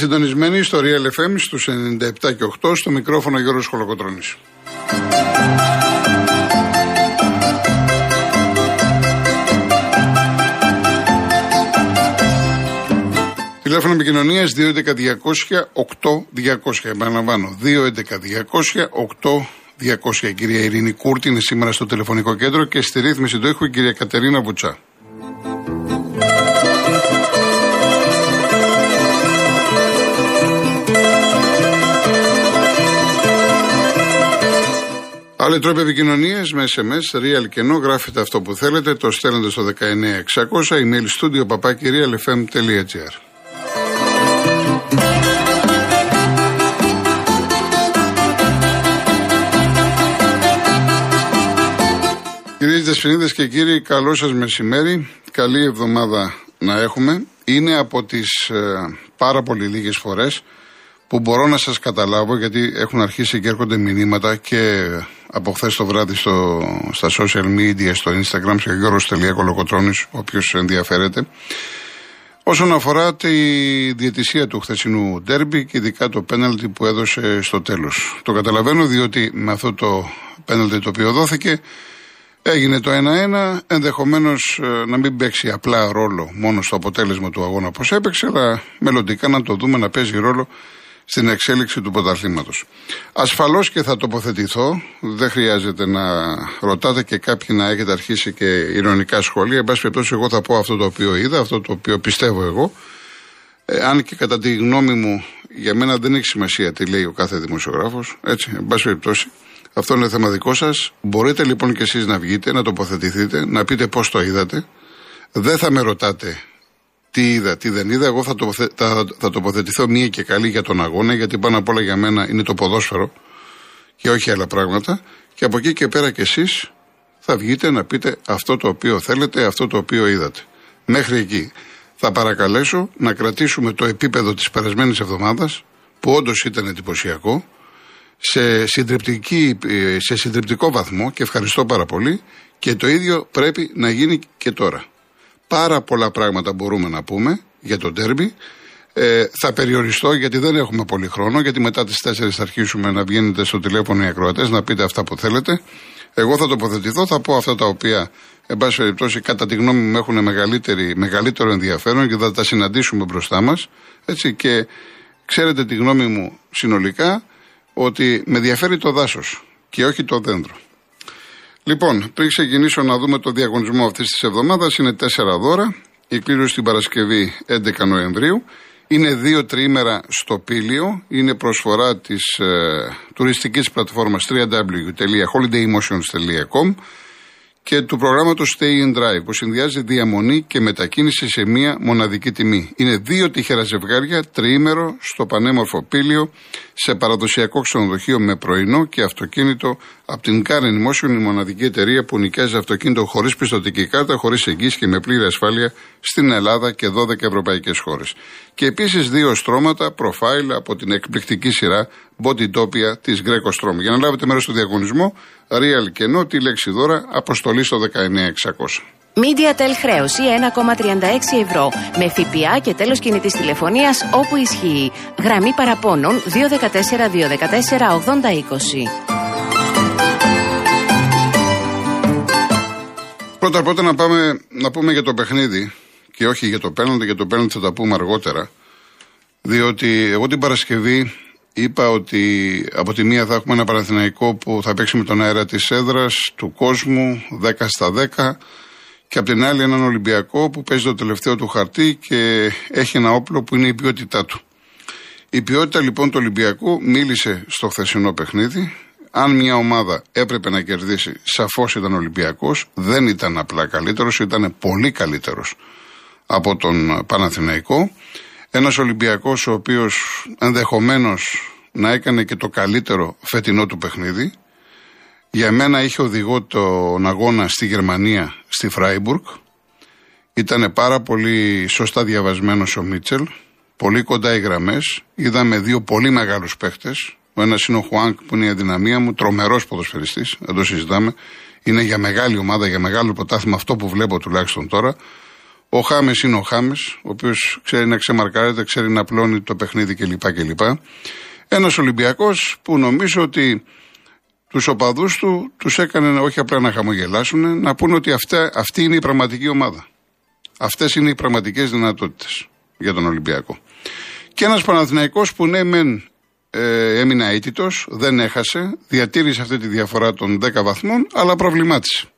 Είστε συντονισμένοι στο Real FM στους 97 και 8 στο μικρόφωνο Γιώργος Χολοκοτρώνης. Τηλέφωνο επικοινωνίας 211-200-8200. Επαναλαμβάνω, 211-200-8200. Η κυρία Ειρήνη Κούρτη είναι σήμερα στο τηλεφωνικό κέντρο και στη ρύθμιση του ήχου η κυρία Κατερίνα Βουτσά. Άλλοι τρόποι επικοινωνίας με SMS, real και no, γράφετε αυτό που θέλετε, το στέλνετε στο 19600, email studio παπάκι realfm.gr. Κυρίες Δεσποινίδε και κύριοι, καλό σας μεσημέρι. Καλή εβδομάδα να έχουμε. Είναι από τις ε, πάρα πολύ λίγες φορές που μπορώ να σας καταλάβω γιατί έχουν αρχίσει και έρχονται μηνύματα και από χθες το βράδυ στο, στα social media, στο Instagram, σε γιώργος.κολοκοτρώνη, όποιος ενδιαφέρεται. Όσον αφορά τη διαιτησία του χθεσινού ντέρμπι και ειδικά το πέναλτι που έδωσε στο τέλος. Το καταλαβαίνω διότι με αυτό το πέναλτι το οποίο δόθηκε έγινε το 1-1, ενδεχομένως ε, να μην παίξει απλά ρόλο μόνο στο αποτέλεσμα του αγώνα όπως έπαιξε, αλλά μελλοντικά να το δούμε να παίζει ρόλο στην εξέλιξη του πρωταθλήματος. Ασφαλώς και θα τοποθετηθώ, δεν χρειάζεται να ρωτάτε και κάποιοι να έχετε αρχίσει και ηρωνικά σχόλια. Εν πάση περιπτώσει, εγώ θα πω αυτό το οποίο είδα, αυτό το οποίο πιστεύω εγώ. Ε, αν και κατά τη γνώμη μου, για μένα δεν έχει σημασία τι λέει ο κάθε δημοσιογράφος. Έτσι, εν πάση περιπτώσει. Αυτό είναι θέμα δικό σας. Μπορείτε λοιπόν και εσείς να βγείτε, να τοποθετηθείτε, να πείτε πώς το είδατε. Δεν θα με ρωτάτε τι είδα, τι δεν είδα. Εγώ θα, θα, θα τοποθετηθώ μία και καλή για τον αγώνα, γιατί πάνω απ' όλα για μένα είναι το ποδόσφαιρο και όχι άλλα πράγματα. Και από εκεί και πέρα κι εσείς θα βγείτε να πείτε αυτό το οποίο θέλετε, αυτό το οποίο είδατε. Μέχρι εκεί. Θα παρακαλέσω να κρατήσουμε το επίπεδο της περασμένης εβδομάδας, που όντως ήταν εντυπωσιακό, σε, σε συντριπτικό βαθμό και ευχαριστώ πάρα πολύ και το ίδιο πρέπει να γίνει και τώρα. Πάρα πολλά πράγματα μπορούμε να πούμε για το τέρμπι. Ε, θα περιοριστώ γιατί δεν έχουμε πολύ χρόνο, γιατί μετά τις 4 θα αρχίσουμε να βγαίνετε στο τηλέφωνο οι ακροατές να πείτε αυτά που θέλετε. Εγώ θα τοποθετηθώ, θα πω αυτά τα οποία, εν πάση περιπτώσει, κατά τη γνώμη μου έχουν μεγαλύτερο ενδιαφέρον και θα τα συναντήσουμε μπροστά μας. Και ξέρετε τη γνώμη μου συνολικά ότι με ενδιαφέρει το δάσος και όχι το δέντρο. Λοιπόν, πριν ξεκινήσω να δούμε το διαγωνισμό αυτής της εβδομάδας, είναι τέσσερα δώρα. Η κλήρωση την Παρασκευή 11 Νοεμβρίου. Είναι δύο τρίμερα στο Πήλιο. Είναι προσφορά της ε, τουριστικής πλατφόρμας www.holidaymotions.com και του προγράμματος Stay in Drive που συνδυάζει διαμονή και μετακίνηση σε μία μοναδική τιμή. Είναι δύο τυχερά ζευγάρια, τριήμερο στο πανέμορφο πύλιο, σε παραδοσιακό ξενοδοχείο με πρωινό και αυτοκίνητο από την Car Motion, η μοναδική εταιρεία που νοικιάζει αυτοκίνητο χωρίς πιστοτική κάρτα, χωρίς εγγύηση και με πλήρη ασφάλεια στην Ελλάδα και 12 ευρωπαϊκές χώρες. Και επίσης δύο στρώματα, profile από την εκπληκτική σειρά Bodytopia της Greco Strom. Για να λάβετε μέρος στο διαγωνισμό, Real και No, τη λέξη δώρα, αποστολή στο 19600. MediaTel χρέωση 1,36 ευρώ με ΦΠΑ και τέλος κινητής τηλεφωνίας όπου ισχύει. Γραμμή παραπώνων 214 214 8020. Πρώτα πρώτα να, πάμε, να πούμε για το παιχνίδι και όχι για το πέναλτι, για το πέναλτι θα τα πούμε αργότερα. Διότι εγώ την Παρασκευή είπα ότι από τη μία θα έχουμε ένα Παναθηναϊκό που θα παίξει με τον αέρα της έδρας, του κόσμου, 10 στα 10 και από την άλλη έναν Ολυμπιακό που παίζει το τελευταίο του χαρτί και έχει ένα όπλο που είναι η ποιότητά του. Η ποιότητα λοιπόν του Ολυμπιακού μίλησε στο χθεσινό παιχνίδι, αν μια ομάδα έπρεπε να κερδίσει, σαφώς ήταν Ολυμπιακός. Δεν ήταν απλά καλύτερος, ήταν πολύ καλύτερος από τον Παναθηναϊκό. Ένας Ολυμπιακός ο οποίος ενδεχομένως να έκανε και το καλύτερο φετινό του παιχνίδι. Για μένα είχε οδηγό τον αγώνα στη Γερμανία, στη Φράιμπουργκ. Ήταν πάρα πολύ σωστά διαβασμένος ο Μίτσελ. Πολύ κοντά οι γραμμές. Είδαμε δύο πολύ μεγάλους παίχτες. Ο ένας είναι ο Χουάνκ που είναι η αδυναμία μου, τρομερός ποδοσφαιριστής, δεν το συζητάμε. Είναι για μεγάλη ομάδα, για μεγάλο πρωτάθλημα αυτό που βλέπω τουλάχιστον τώρα. Ο Χάμε είναι ο Χάμε, ο οποίος ξέρει να ξεμαρκάρεται, ξέρει να πλώνει το παιχνίδι κλπ. κλπ. Ένας Ολυμπιακός που νομίζω ότι τους οπαδούς του τους έκανε όχι απλά να χαμογελάσουν, να πούνε ότι αυτά, αυτή είναι η πραγματική ομάδα. Αυτές είναι οι πραγματικές δυνατότητες για τον Ολυμπιακό. Και ένας Παναθηναϊκός που ναι, μεν ε, έμεινε αίτητος, δεν έχασε, διατήρησε αυτή τη διαφορά των 10 βαθμών, αλλά προβλημάτισε.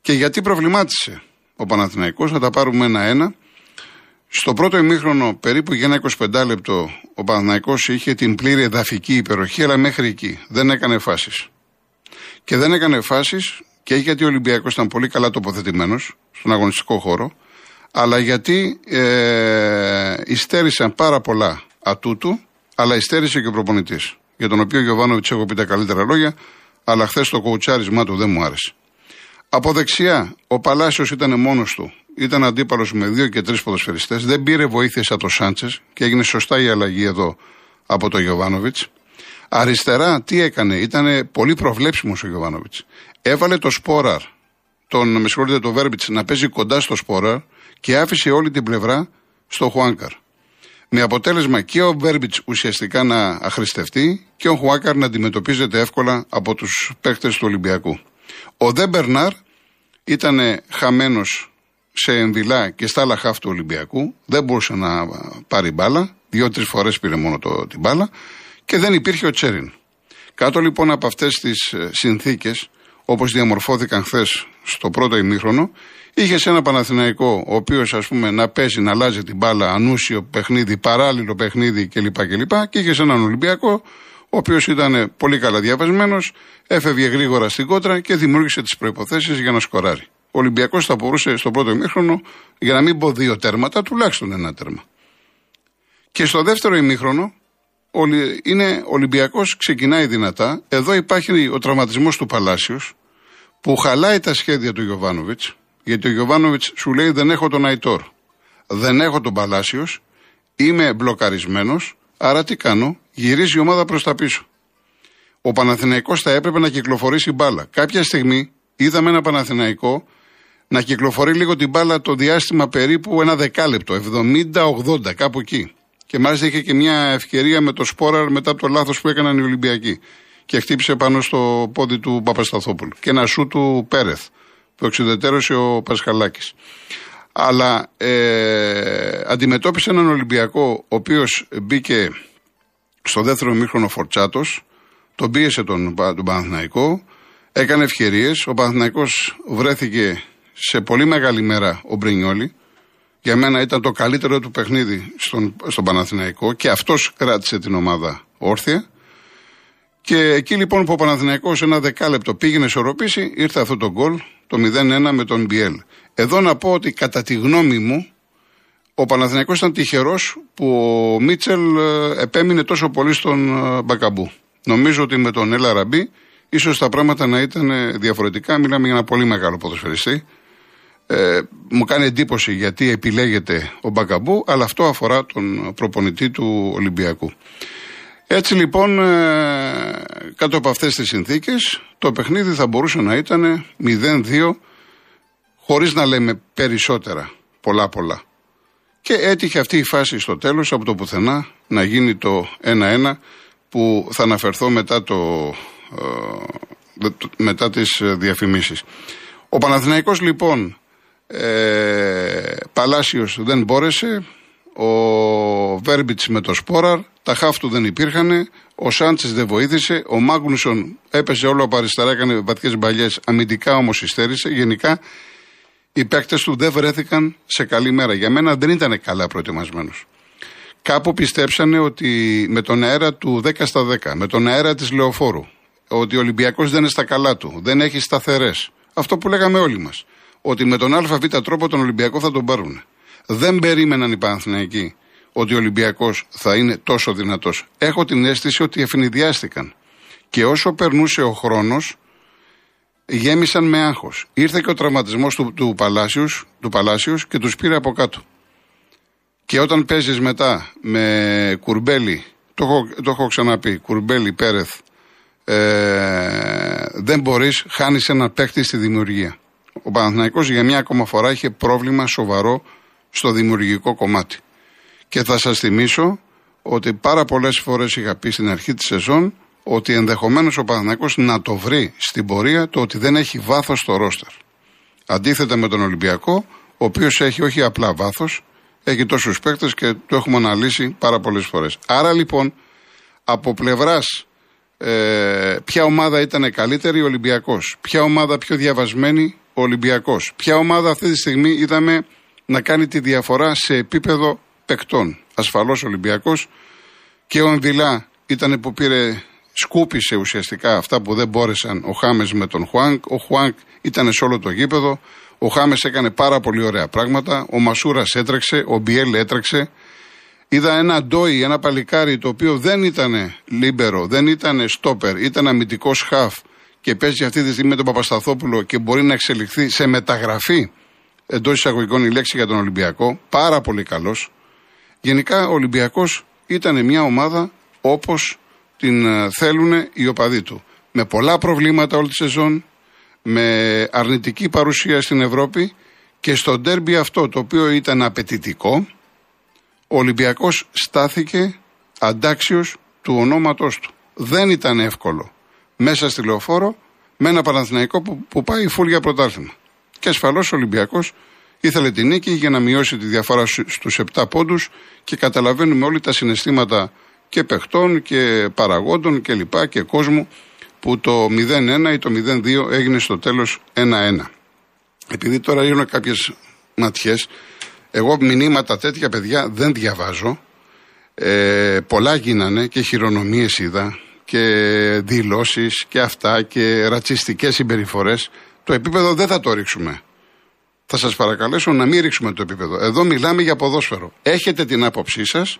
Και γιατί προβλημάτισε; Ο Παναθηναϊκός, θα τα πάρουμε ένα-ένα. Στο πρώτο ημίχρονο, περίπου για ένα 25 λεπτό, ο Παναθηναϊκός είχε την πλήρη εδαφική υπεροχή, αλλά μέχρι εκεί. Δεν έκανε φάσεις. Και δεν έκανε φάσεις και γιατί ο Ολυμπιακός ήταν πολύ καλά τοποθετημένος στον αγωνιστικό χώρο, αλλά γιατί ε, υστέρησαν πάρα πολλά ατούτου, αλλά υστέρησε και ο προπονητής. Για τον οποίο ο Γιωβάνοβιτς έχω πει τα καλύτερα λόγια, αλλά χθες το κοουτσάρισμά του δεν μου άρεσε. Από δεξιά, ο Παλάσιος ήταν μόνος του. Ήταν αντίπαλος με δύο και τρεις ποδοσφαιριστές. Δεν πήρε βοήθεια από το Σάντσες και έγινε σωστά η αλλαγή εδώ από τον Γιωβάνοβιτς. Αριστερά, τι έκανε, ήταν πολύ προβλέψιμος ο Γιωβάνοβιτς. Έβαλε το Σπόραρ, τον, με συγχωρείτε, το Βέρμπιτς να παίζει κοντά στο Σπόραρ και άφησε όλη την πλευρά στο Χουάνκαρ. Με αποτέλεσμα και ο Βέρμπιτς ουσιαστικά να αχρηστευτεί και ο Χουάνκαρ να αντιμετωπίζεται εύκολα από τους παίκτες του Ολυμπιακού. Ο Δε Μπερνάρ ήταν χαμένος σε ενδυλά και στα άλλα χάφ του Ολυμπιακού. Δεν μπορούσε να πάρει μπάλα. Δύο-τρεις φορές πήρε μόνο το, την μπάλα. Και δεν υπήρχε ο Τσέριν. Κάτω λοιπόν από αυτές τις ε, συνθήκες, όπως διαμορφώθηκαν χθες στο πρώτο ημίχρονο, είχε ένα Παναθηναϊκό, ο οποίος ας πούμε να παίζει, να αλλάζει την μπάλα, ανούσιο παιχνίδι, παράλληλο παιχνίδι κλπ. κλπ. Και είχε έναν Ολυμπιακό, ο οποίος ήταν πολύ καλά διαβασμένος, έφευγε γρήγορα στην κότρα και δημιούργησε τις προποθέσει για να σκοράρει. Ο Ολυμπιακός θα μπορούσε στο πρώτο ημίχρονο, για να μην πω δύο τέρματα, τουλάχιστον ένα τέρμα. Και στο δεύτερο ημίχρονο, είναι Ολυμπιακός, ξεκινάει δυνατά. Εδώ υπάρχει ο τραυματισμός του Παλάσιος, που χαλάει τα σχέδια του Γιωβάνοβιτς, γιατί ο Γιωβάνοβιτς σου λέει: Δεν έχω τον Αϊτόρ, δεν έχω τον Παλάσιος, είμαι μπλοκαρισμένος, άρα τι κάνω, γυρίζει η ομάδα προς τα πίσω. Ο Παναθηναϊκός θα έπρεπε να κυκλοφορήσει μπάλα. Κάποια στιγμή είδαμε ένα Παναθηναϊκό να κυκλοφορεί λίγο την μπάλα το διάστημα περίπου ένα δεκάλεπτο, 70-80, κάπου εκεί. Και μάλιστα είχε και μια ευκαιρία με το Σπόραρ μετά από το λάθος που έκαναν οι Ολυμπιακοί. Και χτύπησε πάνω στο πόδι του Παπασταθόπουλου. Και ένα σου του Πέρεθ, που εξουδετερώσε ο Πασχαλάκης. Αλλά ε, αντιμετώπισε έναν Ολυμπιακό, ο οποίος μπήκε στο δεύτερο μήχρονο Φορτσάτος, τον πίεσε τον, τον Παναθηναϊκό, έκανε ευκαιρίες. Ο Παναθηναϊκός βρέθηκε σε πολύ μεγάλη μέρα ο Μπρινιόλη. Για μένα ήταν το καλύτερο του παιχνίδι στον, στον Παναθηναϊκό και αυτός κράτησε την ομάδα όρθια. Και εκεί λοιπόν που ο Παναθηναϊκός ένα δεκάλεπτο πήγαινε ισορροπήσει, ήρθε αυτό το γκολ, το 0-1 με τον Μπιέλ. Εδώ να πω ότι κατά τη γνώμη μου, ο Παναθηναϊκός ήταν τυχερός που ο Μίτσελ ε, επέμεινε τόσο πολύ στον ε, Μπακαμπού. Νομίζω ότι με τον Έλα Ραμπή ίσως τα πράγματα να ήταν διαφορετικά. Μιλάμε για ένα πολύ μεγάλο ποδοσφαιριστή. Ε, μου κάνει εντύπωση γιατί επιλέγεται ο Μπακαμπού, αλλά αυτό αφορά τον προπονητή του Ολυμπιακού. Έτσι λοιπόν, ε, κάτω από αυτές τις συνθήκες, το παιχνίδι θα μπορούσε να ήταν 0-2, χωρίς να λέμε περισσότερα, πολλά πολλά. Και έτυχε αυτή η φάση στο τέλος, από το πουθενά, να γίνει το 1-1, που θα αναφερθώ μετά, το, ε, μετά τις διαφημίσεις. Ο Παναθηναϊκός λοιπόν ε, Παλάσιος δεν μπόρεσε. Ο Βέρμπιτς με το Σπόραρ. Τα χάφτου δεν υπήρχαν. Ο Σάντσες δεν βοήθησε. Ο Μάγνουσον έπεσε όλο από αριστερά, έκανε βαθιές μπαλιές. Αμυντικά όμως υστέρησε. Γενικά οι παίκτες του δεν βρέθηκαν σε καλή μέρα. Για μένα δεν ήταν καλά προετοιμασμένος. Κάπου πιστέψανε ότι με τον αέρα του 10 στα 10, με τον αέρα της Λεωφόρου, ότι ο Ολυμπιακός δεν είναι στα καλά του, δεν έχει σταθερές. Αυτό που λέγαμε όλοι μας ότι με τον ΑΒ τρόπο τον Ολυμπιακό θα τον πάρουν. Δεν περίμεναν οι Παναθηναϊκοί ότι ο Ολυμπιακός θα είναι τόσο δυνατός. Έχω την αίσθηση ότι ευνηδιάστηκαν. Και όσο περνούσε ο χρόνος, γέμισαν με άγχος. Ήρθε και ο τραυματισμός του, του, Παλάσιους, του Παλάσιους και τους πήρε από κάτω. Και όταν παίζεις μετά με κουρμπέλι, το έχω, το έχω ξαναπεί, κουρμπέλι, πέρεθ, ε, δεν μπορείς, χάνεις ένα παίχτη στη δημιουργία. Ο Παναθηναϊκός για μια ακόμα φορά είχε πρόβλημα σοβαρό στο δημιουργικό κομμάτι. Και θα σας θυμίσω ότι πάρα πολλές φορές είχα πει στην αρχή της σεζόν ότι ενδεχομένως ο Παναθηναϊκός να το βρει στην πορεία το ότι δεν έχει βάθος στο ρόστερ. Αντίθετα με τον Ολυμπιακό, ο οποίος έχει όχι απλά βάθος, έχει τόσους παίκτες και το έχουμε αναλύσει πάρα πολλές φορές. Άρα λοιπόν, από πλευράς ε, ποια ομάδα ήταν καλύτερη, ο Ολυμπιακός. Ποια ομάδα πιο διαβασμένη, ο Ολυμπιακός. Ποια ομάδα αυτή τη στιγμή είδαμε να κάνει τη διαφορά σε επίπεδο παικτών. Ασφαλώς ο Ολυμπιακός και ο Εμβιλά ήταν που πήρε σκούπισε ουσιαστικά αυτά που δεν μπόρεσαν ο Χάμες με τον Χουάνκ. Ο Χουάνκ ήταν σε όλο το γήπεδο. Ο Χάμες έκανε πάρα πολύ ωραία πράγματα. Ο Μασούρας έτρεξε. Ο Μπιέλ έτρεξε. Είδα ένα ντόι, ένα παλικάρι το οποίο δεν ήταν λίμπερο, δεν ήταν στόπερ, ήταν αμυντικός χαφ και παίζει αυτή τη στιγμή με τον Παπασταθόπουλο και μπορεί να εξελιχθεί σε μεταγραφή εντός εισαγωγικών η λέξη για τον Ολυμπιακό. Πάρα πολύ καλός. Γενικά ο Ολυμπιακός ήταν μια ομάδα όπως την ε, θέλουν οι οπαδοί του. Με πολλά προβλήματα όλη τη σεζόν, με αρνητική παρουσία στην Ευρώπη και στο ντέρμπι αυτό το οποίο ήταν απαιτητικό, ο Ολυμπιακός στάθηκε αντάξιος του ονόματός του. Δεν ήταν εύκολο μέσα στη λεωφόρο με ένα Παναθηναϊκό που, που πάει φούλια για πρωτάθλημα. Και ασφαλώς ο Ολυμπιακός ήθελε την νίκη για να μειώσει τη διαφορά στους 7 πόντους και καταλαβαίνουμε όλοι τα συναισθήματα και παιχτών και παραγόντων και λοιπά και κόσμου που το 0-1 ή το 0-2 έγινε στο τέλος 1-1. Επειδή τώρα ρίχνω κάποιες ματιές, εγώ μηνύματα τέτοια παιδιά δεν διαβάζω. Ε, πολλά γίνανε και χειρονομίες είδα και δηλώσεις και αυτά και ρατσιστικές συμπεριφορές. Το επίπεδο δεν θα το ρίξουμε. Θα σας παρακαλέσω να μην ρίξουμε το επίπεδο. Εδώ μιλάμε για ποδόσφαιρο. Έχετε την άποψή σας,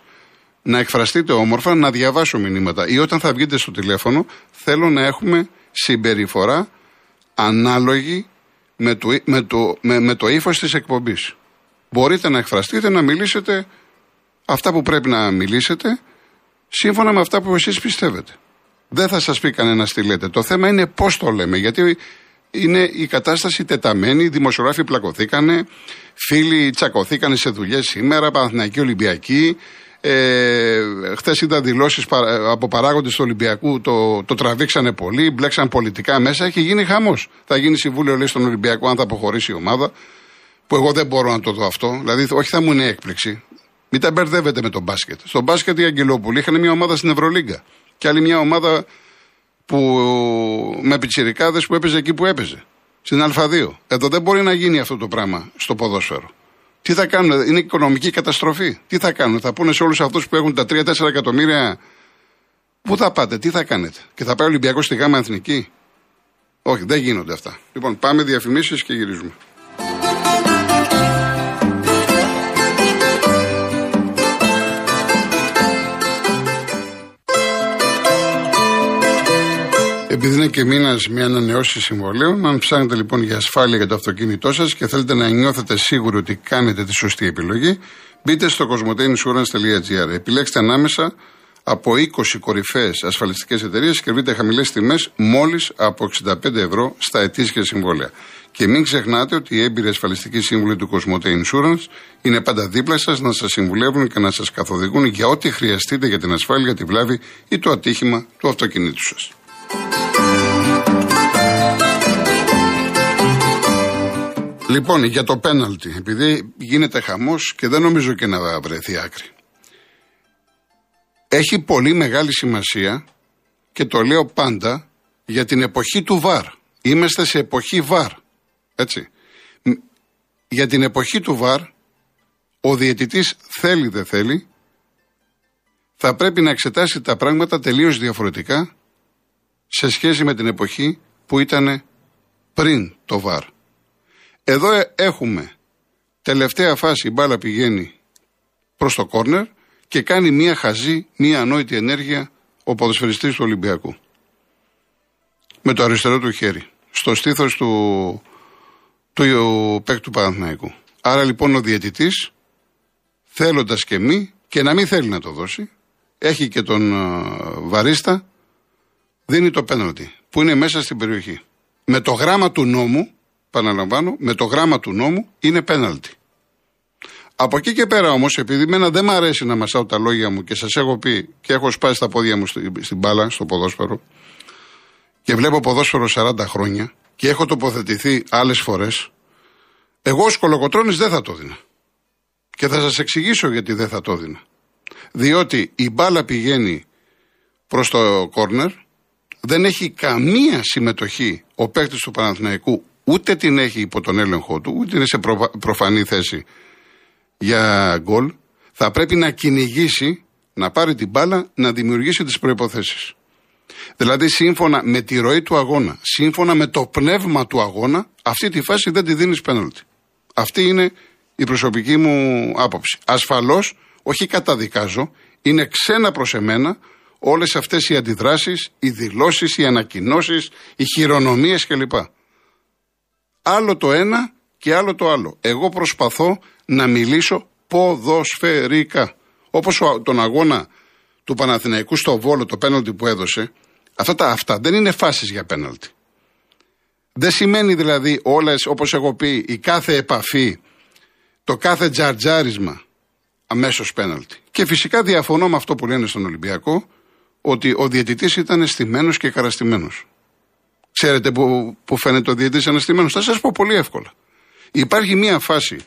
να εκφραστείτε όμορφα, να διαβάσω μηνύματα. Ή όταν θα βγείτε στο τηλέφωνο, θέλω να έχουμε συμπεριφορά ανάλογη με το, με το, με, με το ύφος της εκπομπής. Μπορείτε να εκφραστείτε, να μιλήσετε αυτά που πρέπει να μιλήσετε, σύμφωνα με αυτά που εσείς πιστεύετε. Δεν θα σας πει κανένας τι λέτε. Το θέμα είναι πώς το λέμε. Γιατί είναι η κατάσταση τεταμένη, οι δημοσιογράφοι πλακωθήκανε, φίλοι τσακωθήκανε σε δουλειές σήμερα, Παναθηναϊκοί Ολυμπιακοί, ε, Χθες είδα δηλώσεις από παράγοντες του Ολυμπιακού, το, το τραβήξανε πολύ, μπλέξαν πολιτικά μέσα. Έχει γίνει χαμός. Θα γίνει συμβούλιο, λέει, στον Ολυμπιακό, αν θα αποχωρήσει η ομάδα. Που εγώ δεν μπορώ να το δω αυτό. Δηλαδή, όχι θα μου είναι έκπληξη. Μην τα μπερδεύετε με τον μπάσκετ. Στον μπάσκετ οι Αγγελόπουλοι είχαν μια ομάδα στην Ευρωλίγκα. Και άλλη μια ομάδα που, με πιτσιρικάδες που έπαιζε εκεί που έπαιζε. Στην Α2. Εδώ δεν μπορεί να γίνει αυτό το πράγμα στο ποδόσφαιρο. Τι θα κάνουν, είναι οικονομική καταστροφή. Τι θα κάνουν, θα πούνε σε όλους αυτούς που έχουν τα 3-4 εκατομμύρια. Πού θα πάτε, τι θα κάνετε. Και θα πάει ο Ολυμπιακός στη γάμα εθνική; Όχι, δεν γίνονται αυτά. Λοιπόν, πάμε διαφημίσεις και γυρίζουμε. Επειδή είναι και μήνας μια ανανεώση συμβολέων, αν ψάχνετε λοιπόν για ασφάλεια για το αυτοκίνητό σας και θέλετε να νιώθετε σίγουροι ότι κάνετε τη σωστή επιλογή, μπείτε στο cosmoteinsurance.gr. Επιλέξτε ανάμεσα από 20 κορυφαίες ασφαλιστικές εταιρείες και βρείτε χαμηλές τιμές μόλις από 65 ευρώ στα ετήσια συμβόλαια. Και μην ξεχνάτε ότι οι έμπειροι ασφαλιστικοί σύμβουλοι του Cosmote Insurance είναι πάντα δίπλα σας να σας συμβουλεύουν και να σας καθοδηγούν για ό,τι χρειαστείτε για την ασφάλεια, τη βλάβη ή το ατύχημα του αυτοκινήτου σας. Λοιπόν, για το πέναλτι, επειδή γίνεται χαμός και δεν νομίζω και να βρεθεί άκρη. Έχει πολύ μεγάλη σημασία και το λέω πάντα για την εποχή του ΒΑΡ. Είμαστε σε εποχή ΒΑΡ. Έτσι. Για την εποχή του ΒΑΡ, ο διαιτητής θέλει δεν θέλει, θα πρέπει να εξετάσει τα πράγματα τελείως διαφορετικά σε σχέση με την εποχή που ήταν πριν το ΒΑΡ. Εδώ ε, έχουμε τελευταία φάση η μπάλα πηγαίνει προς το κόρνερ και κάνει μία χαζή, μία ανόητη ενέργεια ο ποδοσφαιριστής του Ολυμπιακού. Με το αριστερό του χέρι. Στο στήθος του, του παίκτου Παναθηναϊκού. Άρα λοιπόν ο διαιτητής θέλοντας και μη και να μην θέλει να το δώσει έχει και τον ε, βαρίστα δίνει το πέναλτι που είναι μέσα στην περιοχή. Με το γράμμα του νόμου Παναλαμβάνω, με το γράμμα του νόμου είναι πέναλτι. Από εκεί και πέρα όμως, επειδή μένα δεν μου αρέσει να μασάω τα λόγια μου και σας έχω πει και έχω σπάσει τα πόδια μου στην μπάλα, στο ποδόσφαιρο, και βλέπω ποδόσφαιρο 40 χρόνια και έχω τοποθετηθεί άλλες φορές, εγώ ως κολοκοτρόνη δεν θα το δίνα. Και θα σας εξηγήσω γιατί δεν θα το δίνα. Διότι η μπάλα πηγαίνει προς το κόρνερ, δεν έχει καμία συμμετοχή ο παίκτης του Παναθηναϊκού, ούτε την έχει υπό τον έλεγχό του, ούτε είναι σε προφανή θέση για γκολ, θα πρέπει να κυνηγήσει, να πάρει την μπάλα, να δημιουργήσει τις προποθέσει. Δηλαδή, σύμφωνα με τη ροή του αγώνα, σύμφωνα με το πνεύμα του αγώνα, αυτή τη φάση δεν τη δίνεις πέναλτι. Αυτή είναι η προσωπική μου άποψη. Ασφαλώς, όχι καταδικάζω, είναι ξένα προς εμένα όλες αυτές οι αντιδράσεις, οι δηλώσεις, οι ανακοινώσεις, οι χειρονομίες κλπ. Άλλο το ένα και άλλο το άλλο. Εγώ προσπαθώ να μιλήσω ποδοσφαιρικά. Όπως τον αγώνα του Παναθηναϊκού στο Βόλο, το πέναλτι που έδωσε, αυτά τα αυτά δεν είναι φάσεις για πέναλτι. Δεν σημαίνει δηλαδή όλε, όπως έχω πει, η κάθε επαφή, το κάθε τζαρτζάρισμα αμέσως πέναλτι. Και φυσικά διαφωνώ με αυτό που λένε στον Ολυμπιακό, ότι ο διαιτητής ήταν στημένος και καραστημένος. Ξέρετε που, που φαίνεται ο διαιτητής αναστημένος. Θα σας πω πολύ εύκολα. Υπάρχει μία φάση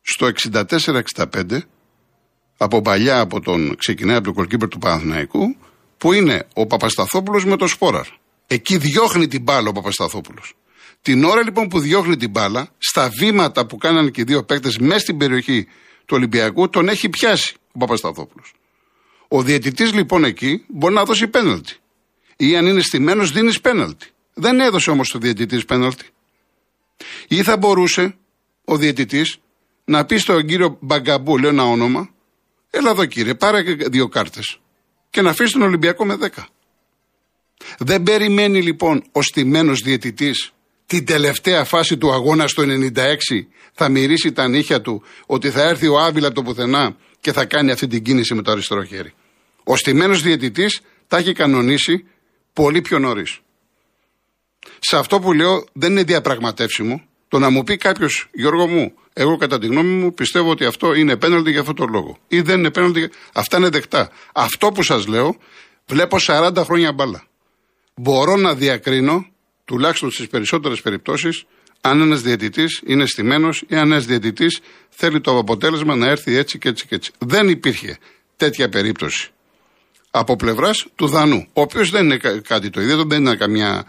στο 64-65 από παλιά από τον ξεκινάει από τον κολκίπερ του Παναθηναϊκού που είναι ο Παπασταθόπουλος με το Σπόραρ. Εκεί διώχνει την μπάλα ο Παπασταθόπουλος. Την ώρα λοιπόν που διώχνει την μπάλα, στα βήματα που κάνανε και οι δύο παίκτες μέσα στην περιοχή του Ολυμπιακού, τον έχει πιάσει ο Παπασταθόπουλος. Ο διαιτητής λοιπόν εκεί μπορεί να δώσει πέναλτι. Ή αν είναι στημένος, δίνεις πέναλτι. Δεν έδωσε όμως το διαιτητής πέναλτι. Ή θα μπορούσε ο διαιτητής να πει στον κύριο Μπαγκαμπού, λέω ένα όνομα, έλα εδώ κύριε, πάρε δύο κάρτες και να αφήσεις τον Ολυμπιακό με δέκα. Δεν περιμένει λοιπόν ο στημένος διαιτητής την τελευταία φάση του αγώνα στο 96 θα μυρίσει τα νύχια του ότι θα έρθει ο Άβυλα από το πουθενά και θα κάνει αυτή την κίνηση με το αριστερό χέρι. Ο στημένος διαιτητής τα έχει κανονίσει πολύ πιο νωρίς. Σε αυτό που λέω δεν είναι διαπραγματεύσιμο το να μου πει κάποιος, Γιώργο μου, εγώ κατά τη γνώμη μου πιστεύω ότι αυτό είναι πέναλτι για αυτόν τον λόγο. Ή δεν είναι πέναλτι. Αυτά είναι δεκτά. Αυτό που σας λέω, βλέπω 40 χρόνια μπάλα. Μπορώ να διακρίνω, τουλάχιστον στις περισσότερες περιπτώσεις, αν ένας διαιτητής είναι στημένος ή αν ένας διαιτητής θέλει το αποτέλεσμα να έρθει έτσι και έτσι και έτσι. Δεν υπήρχε τέτοια περίπτωση από πλευράς του Δανού, ο οποίος δεν είναι κάτι το ίδιο, δεν είναι καμιά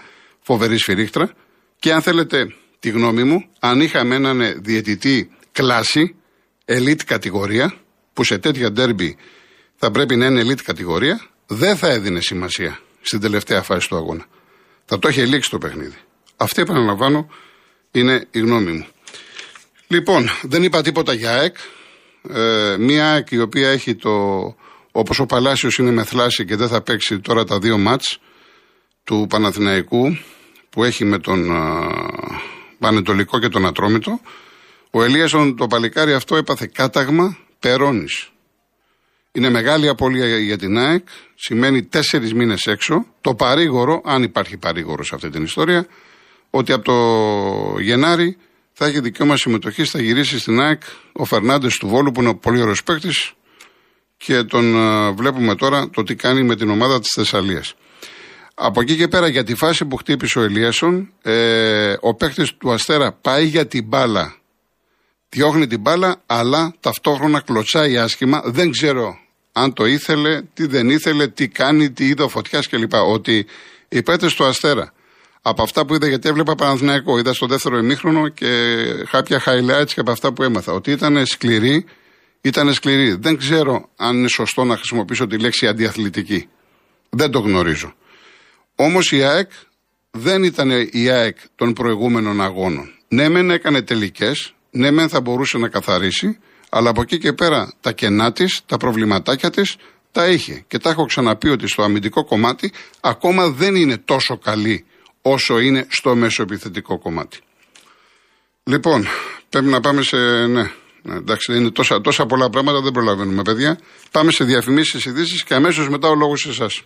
φοβερή σφυρίχτρα. Και αν θέλετε τη γνώμη μου, αν είχαμε έναν διαιτητή κλάση, elite κατηγορία, που σε τέτοια ντέρμπι θα πρέπει να είναι elite κατηγορία, δεν θα έδινε σημασία στην τελευταία φάση του αγώνα. Θα το είχε λήξει το παιχνίδι. Αυτή, επαναλαμβάνω, είναι η γνώμη μου. Λοιπόν, δεν είπα τίποτα για ΑΕΚ. Ε, μία ΑΕΚ η οποία έχει το. Όπως ο Παλάσιος είναι με θλάση και δεν θα παίξει τώρα τα δύο μάτς του Παναθηναϊκού που έχει με τον Πανετολικό και τον Ατρόμητο. Ο Ελίασον το παλικάρι αυτό έπαθε κάταγμα περώνη. Είναι μεγάλη απώλεια για την ΑΕΚ. Σημαίνει τέσσερις μήνες έξω. Το παρήγορο, αν υπάρχει παρήγορος σε αυτή την ιστορία, ότι από το Γενάρη θα έχει δικαίωμα συμμετοχής, θα γυρίσει στην ΑΕΚ ο Φερνάντες του Βόλου, που είναι ο πολύ ωραίος παίκτης και τον ε, βλέπουμε τώρα το τι κάνει με την ομάδα της Θεσσαλίας. Από εκεί και πέρα για τη φάση που χτύπησε ο Ελίασον, ε, ο παίκτης του Αστέρα πάει για την μπάλα. Διώχνει την μπάλα, αλλά ταυτόχρονα κλωτσάει άσχημα. Δεν ξέρω αν το ήθελε, τι δεν ήθελε, τι κάνει, τι είδε ο φωτιάς κλπ. Ότι οι παίκτες του Αστέρα, από αυτά που είδα, γιατί έβλεπα Παναθηναϊκό, είδα στο δεύτερο ημίχρονο και κάποια highlights και από αυτά που έμαθα, ότι ήταν σκληροί, ήταν σκληροί. Δεν ξέρω αν είναι σωστό να χρησιμοποιήσω τη λέξη αντιαθλητική. Δεν το γνωρίζω. Όμως η ΑΕΚ δεν ήταν η ΑΕΚ των προηγούμενων αγώνων. Ναι, μεν έκανε τελικές, ναι, μεν θα μπορούσε να καθαρίσει, αλλά από εκεί και πέρα τα κενά της, τα προβληματάκια της, τα είχε. Και τα έχω ξαναπεί ότι στο αμυντικό κομμάτι ακόμα δεν είναι τόσο καλή όσο είναι στο μεσοεπιθετικό κομμάτι. Λοιπόν, πρέπει να πάμε σε. Ναι, ναι εντάξει, είναι τόσα, τόσα πολλά πράγματα, δεν προλαβαίνουμε, παιδιά. Πάμε σε διαφημίσεις, ειδήσεις και αμέσως μετά ο λόγος σε εσάς.